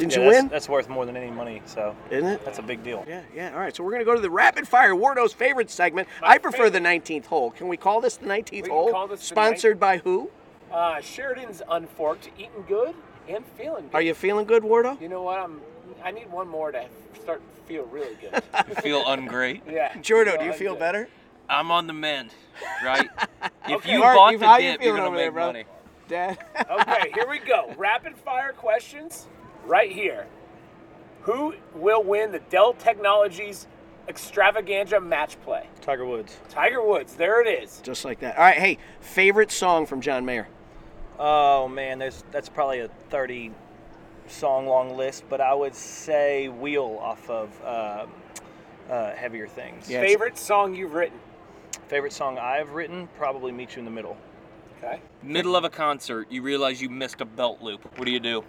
Didn't. Yeah, you that's, win? That's worth more than any money, so Isn't it? that's a big deal. Yeah, yeah. All right, so we're going to go to the rapid fire Wardo's favorite segment. I prefer the 19th hole. Can we call this the 19th We can hole? call this the Sponsored by who? Uh, Sheridan's Unforked, eating good and feeling good. Are you feeling good, Wardo? You know what? I'm. I need one more to start feel really good. *laughs* You feel ungreat. *laughs* yeah. Jordo, No, do you feel good. better? I'm on the mend, right? *laughs* If Okay. you Mark, bought you- the how you dip, you're feeling gonna over there, make money. Dad? Okay, here we go. Rapid fire questions right here. Who will win the Dell Technologies Extravaganza match play? Tiger Woods. Tiger Woods. There it is. Just like that. All right, hey, favorite song from John Mayer? Oh man, there's that's probably a 30 song long list, but I would say Wheel off of uh, uh, Heavier Things. Yeah. Favorite song you've written? Favorite song I've written probably Meet You in the Middle. Okay. Middle of a concert, you realize you missed a belt loop. What do you do?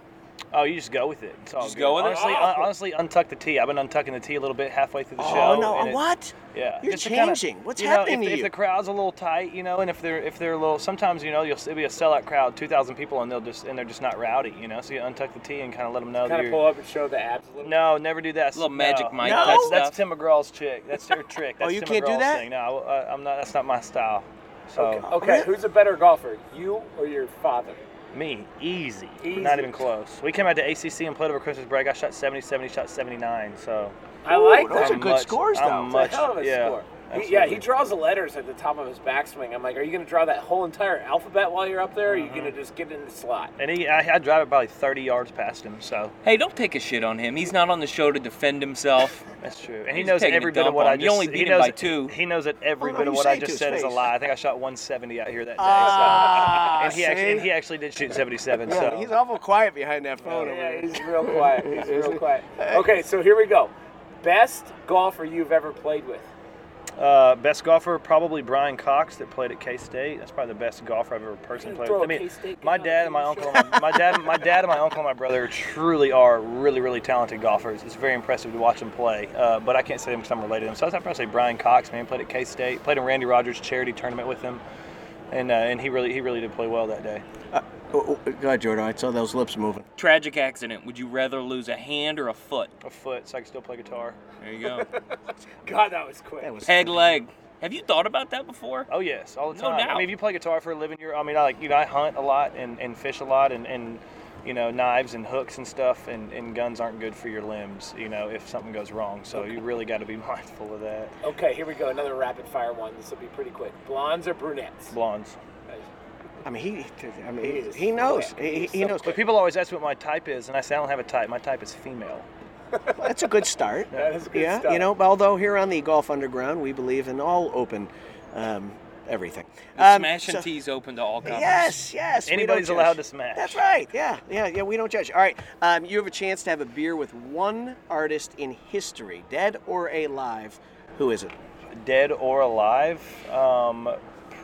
Oh, you just go with it. It's all Just good. go with it? honestly, Oh. un- honestly, untuck the tee. I've been untucking the tee a little bit halfway through the oh, show. Oh, no. and it- What? Yeah, You're just to kinda- changing. What's you know, happening if, to if you? the crowd's a little tight, you know, and if they're if they're a little, sometimes you know you'll it'll be a sellout crowd, two thousand people, and they'll just and they're just not rowdy, you know. So you untuck the tee and kind of let them know that Kind of you're. pull up and show the abs a little. No, never do that. Little Magic no. Mike No? That's, type that's stuff? Tim McGraw's trick. That's your trick. Oh, That's you Tim can't do McGraw's that? Thing. No, I, I'm not. That's not my style. So Okay. okay. Who's a better golfer, you or your father? Me, easy. Easy. Not even close. We came out to ACC and played over Christmas break. I shot 70, 70, shot 79. So I like those that. are I'm good much- scores, I'm though. A much- hell of a yeah. score. He, yeah, he draws the letters at the top of his backswing. I'm like, are you going to draw that whole entire alphabet while you're up there? Or are you Mm-hmm. going to just get in the slot? And he, I, I drive it probably 30 yards past him, so Hey, don't take a shit on him. He's not on the show to defend himself. *laughs* that's true. And he He's knows every bit of what I just. You only he beat him knows by it- two. He knows that every Oh, bit of what I just his said is a lie. I think I shot 170 out here that day. Ah, so. and he actually, and he actually did shoot 77. Yeah, so he's awful quiet behind that phone over Yeah, he's real quiet. He's real *laughs* quiet. Okay, so here we go. Best golfer you've ever played with? Uh, best golfer, probably Brian Cox that played at K State. That's probably the best golfer I've ever personally played with. I a mean, my dad and my uncle, and my, my dad, my *laughs* dad and my uncle and my brother truly are really, really talented golfers. It's very impressive to watch them play. Uh, but I can't say them because I'm related to them. So I'd probably say Brian Cox. Man, played at K State. Played in Randy Rogers' charity tournament with him, and uh, and he really he really did play well that day. Oh, oh, go Jordan. I saw those lips moving. Tragic accident. Would you rather lose a hand or a foot? A foot, so I can still play guitar. There you go. *laughs* God, that was quick. That was Head, leg. Have you thought about that before? Oh yes, all the No time. I doubt. mean, if you play guitar for a living, you're. I mean, I like you know, I hunt a lot and, and fish a lot, and, and you know, knives and hooks and stuff, and, and guns aren't good for your limbs. You know, if something goes wrong, so you really got to be *laughs* mindful of that. Okay, here we go. Another rapid fire one. This will be pretty quick. Blondes or brunettes? Blondes. I mean, he. I mean, He he, knows. He, he knows. But people always ask me what my type is, and I say I don't have a type. My type is female. That's a good start. *laughs* That is a good yeah, start. you know. Although here on the Golf Underground, we believe in all open, um, everything. The Um, Smash and so- T's open to all comers. Yes, yes. Anybody's allowed to smash. That's right. Yeah, yeah, yeah. We don't judge. All right. Um, you have a chance to have a beer with one artist in history, dead or alive. Who is it? Dead or alive? Um,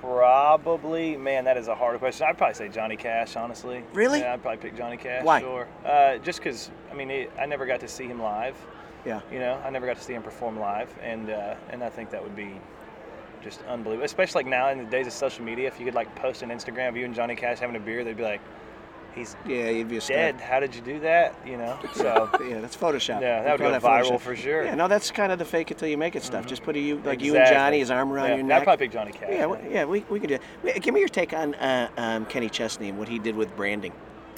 probably. Man, that is a hard question. I'd probably say Johnny Cash, honestly. Really? Yeah, I'd probably pick Johnny Cash. Why? Sure. Uh, just because I mean, it, I never got to see him live. Yeah. You know, I never got to see him perform live, and uh, and I think that would be just unbelievable. Especially like now in the days of social media, if you could like post an Instagram of you and Johnny Cash having a beer, they'd be like, "He's Yeah, you'd be star. How did you do that?" You know. *laughs* So Yeah, that's Photoshop. Yeah, that would go viral Photoshop. for sure. Yeah, no, that's kind of the fake it till you make it stuff. Just put a, you like you and Johnny, his arm around yeah, your I'd neck. probably pick Johnny Cash. yeah, we, yeah, we, we could do it. Give me your take on uh, um, Kenny Chesney and what he did with branding.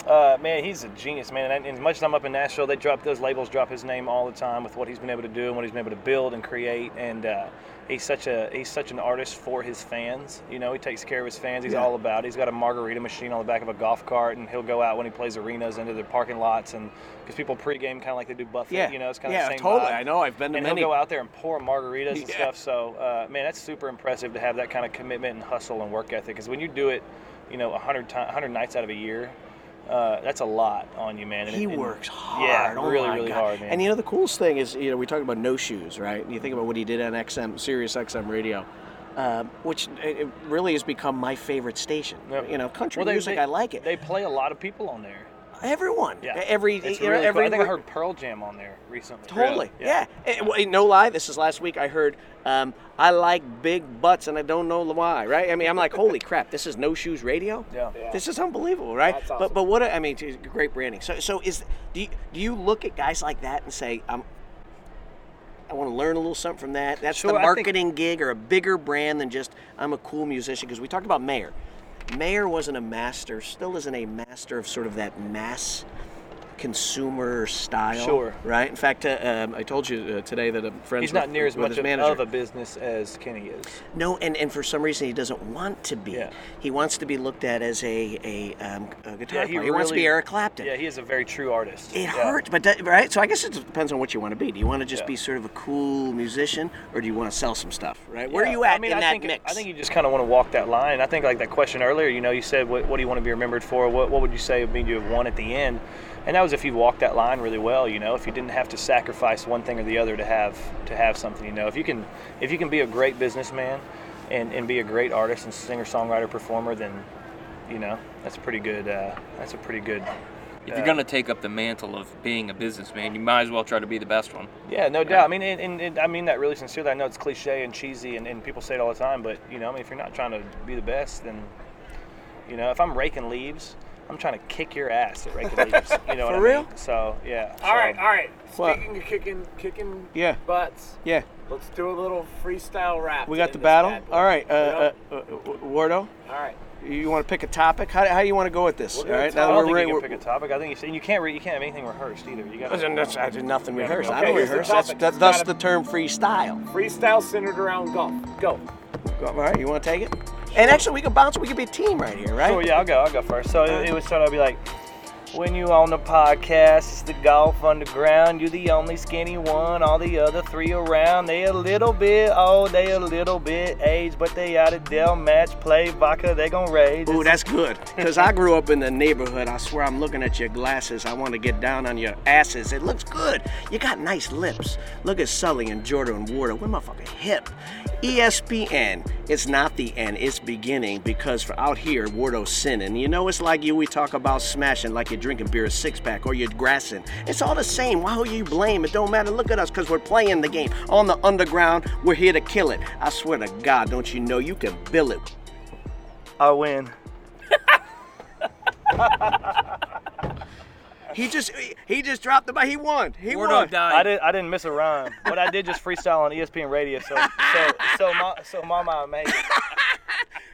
Uh, man, he's a genius, man. And as much as I'm up in Nashville, they drop those labels, drop his name all the time with what he's been able to do and what he's been able to build and create. And uh, he's such a he's such an artist for his fans. You know, he takes care of his fans. He's Yeah. all about. it. He's got a margarita machine on the back of a golf cart, and he'll go out when he plays arenas into the parking lots, and because people pregame kind of like they do buffet. Yeah, You know, it's kind yeah, of the same totally. vibe. I know. I've been to and many. he'll go out there and pour margaritas and stuff. So, uh, man, that's super impressive to have that kind of commitment and hustle and work ethic. Because when you do it, you know, 100 ti 100 nights out of a year, uh, that's a lot on you, man. And he it- works hard. Yeah, Oh really, really God. hard, man. And you know the coolest thing is, you know, we talk about no shoes, right? And you think about what he did on XM, Sirius XM radio, um, which it it really has become my favorite station. Yep. You know, country Well, they- music, they- I like it. They play a lot of people on there. Everyone, Yeah, every, It's you know, really cool. every I think I heard Pearl Jam on there recently. Totally. Yeah. Eh, well, no lie. This is last week. I heard um, I like big butts and I don't know why. Right. I mean, I'm like, holy crap! This is no shoes radio. Yeah. Yeah. This is unbelievable, right? That's But awesome. but what a- I mean, it's great branding. So so is do you, do you look at guys like that and say I'm I want to learn a little something from that. That's Sure, the I think- marketing gig or a bigger brand than just I'm a cool musician. Because we talked about Mayer. Mayer wasn't a master, still isn't a master of sort of that mass consumer style. Sure. Right. In fact, uh, um, I told you uh, today that a friend—he's with, not near as much of, a business as Kenny is. No, and, and for some reason he doesn't want to be. Yeah. He wants to be looked at as a, a, um, a guitar Yeah, player. He wants to be Eric Clapton. Yeah, he is a very true artist. It Yeah. hurts, but that, right. So I guess it depends on what you want to be. Do you want to just Yeah. be sort of a cool musician, or do you want to sell some stuff? Right? Where are you at I mean, in I that think, mix? I think you just kind of want to walk that line. I think like that question earlier, you know, you said, what, what do you want to be remembered for? What, what would you say would mean you have won at the end? And that was if you walked that line really well, you know, if you didn't have to sacrifice one thing or the other to have to have something, you know, if you can if you can be a great businessman and, and be a great artist and singer songwriter performer, then you know that's a pretty good uh, that's a pretty good If you're gonna take up the mantle of being a businessman, you might as well try to be the best one. Yeah, no doubt. I mean, and, and, and I mean that really sincerely. I know it's cliche and cheesy, and, and people say it all the time, but you know, I mean, if you're not trying to be the best, then you know, if I'm raking leaves, I'm trying to kick your ass at raking. You know *laughs* what For I real? mean? So yeah. All right, so- all right. What? Speaking of kicking, kicking Yeah. butts, yeah, let's do a little freestyle rap. we got the battle. All right, uh, uh, uh, Wardo. all right. You want to pick a topic? How, how do you want to go with this? All right, I now don't we're think ready. you can pick a topic. I think you, see- and you can't re, you can't have anything rehearsed either. You got Listen, I did nothing Yeah, rehearsed. I don't rehearse. That's, that, It's thus the term freestyle. Freestyle centered around golf. Go. All right, you want to take it? And actually, we could bounce. We could be a team right here, right? So yeah, I'll go. I'll go first. So it, it would sort of be like, when you on the podcast, it's the golf underground. You're the only skinny one. All the other three around, they a little bit old, they a little bit aged, but they out of Dell match play vodka. They gon' rage. Ooh, that's good. *laughs* Because I grew up in the neighborhood. I swear I'm looking at your glasses. I want to get down on your asses. It looks good. You got nice lips. Look at Sully and Jordan and Wardo. We're motherfucking hip. E ESPN. It's not the end, it's beginning because for out here, Wardo's sinning. You know, it's like you, we talk about smashing like you're drinking beer, a six pack, or you're grassing. It's all the same. Why would you blame? It don't matter. Look at us because we're playing the game. On the underground, we're here to kill it. I swear to God, don't you know you can bill it. I win. *laughs* He just he just dropped the ball. He won. He Ward won. Died. I didn't I didn't miss a rhyme, but I did just freestyle on ESPN Radio. So so so my so mama made. it. *laughs*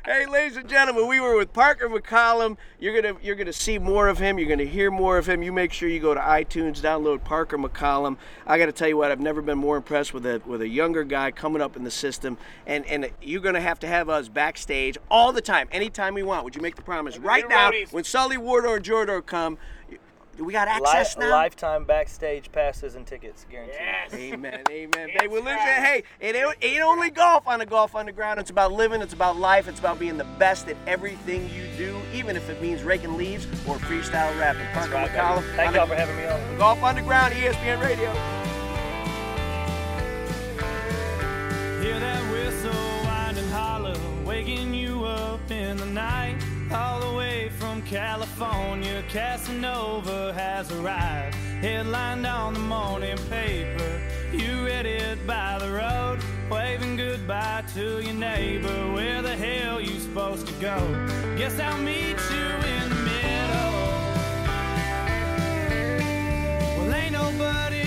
Hey, ladies and gentlemen, we were with Parker McCollum. You're gonna you're gonna see more of him. You're gonna hear more of him. You make sure you go to iTunes, download Parker McCollum. I got to tell you what, I've never been more impressed with a with a younger guy coming up in the system. And and you're gonna have to have us backstage all the time, anytime we want. Would you make the promise right now? roadies. When Sully Wardo or Jordo come, do we got access Li- now? lifetime backstage passes and tickets guaranteed. Yes. Amen, *laughs* amen. Baby, well, listen, hey, it ain't, ain't only golf on the Golf Underground. It's about living, it's about life, it's about being the best at everything you do, even if it means raking leaves or freestyle rapping. Parker Right, baby. McCollum, Thank y'all for having me on. Golf Underground, ESPN Radio. Hear that whistle winding hollow, waking you up in the night. All the way from California, Casanova has arrived. Headlined on the morning paper, you read it by the road, waving goodbye to your neighbor. Where the hell you supposed to go? Guess I'll meet you in the middle. Well, ain't nobody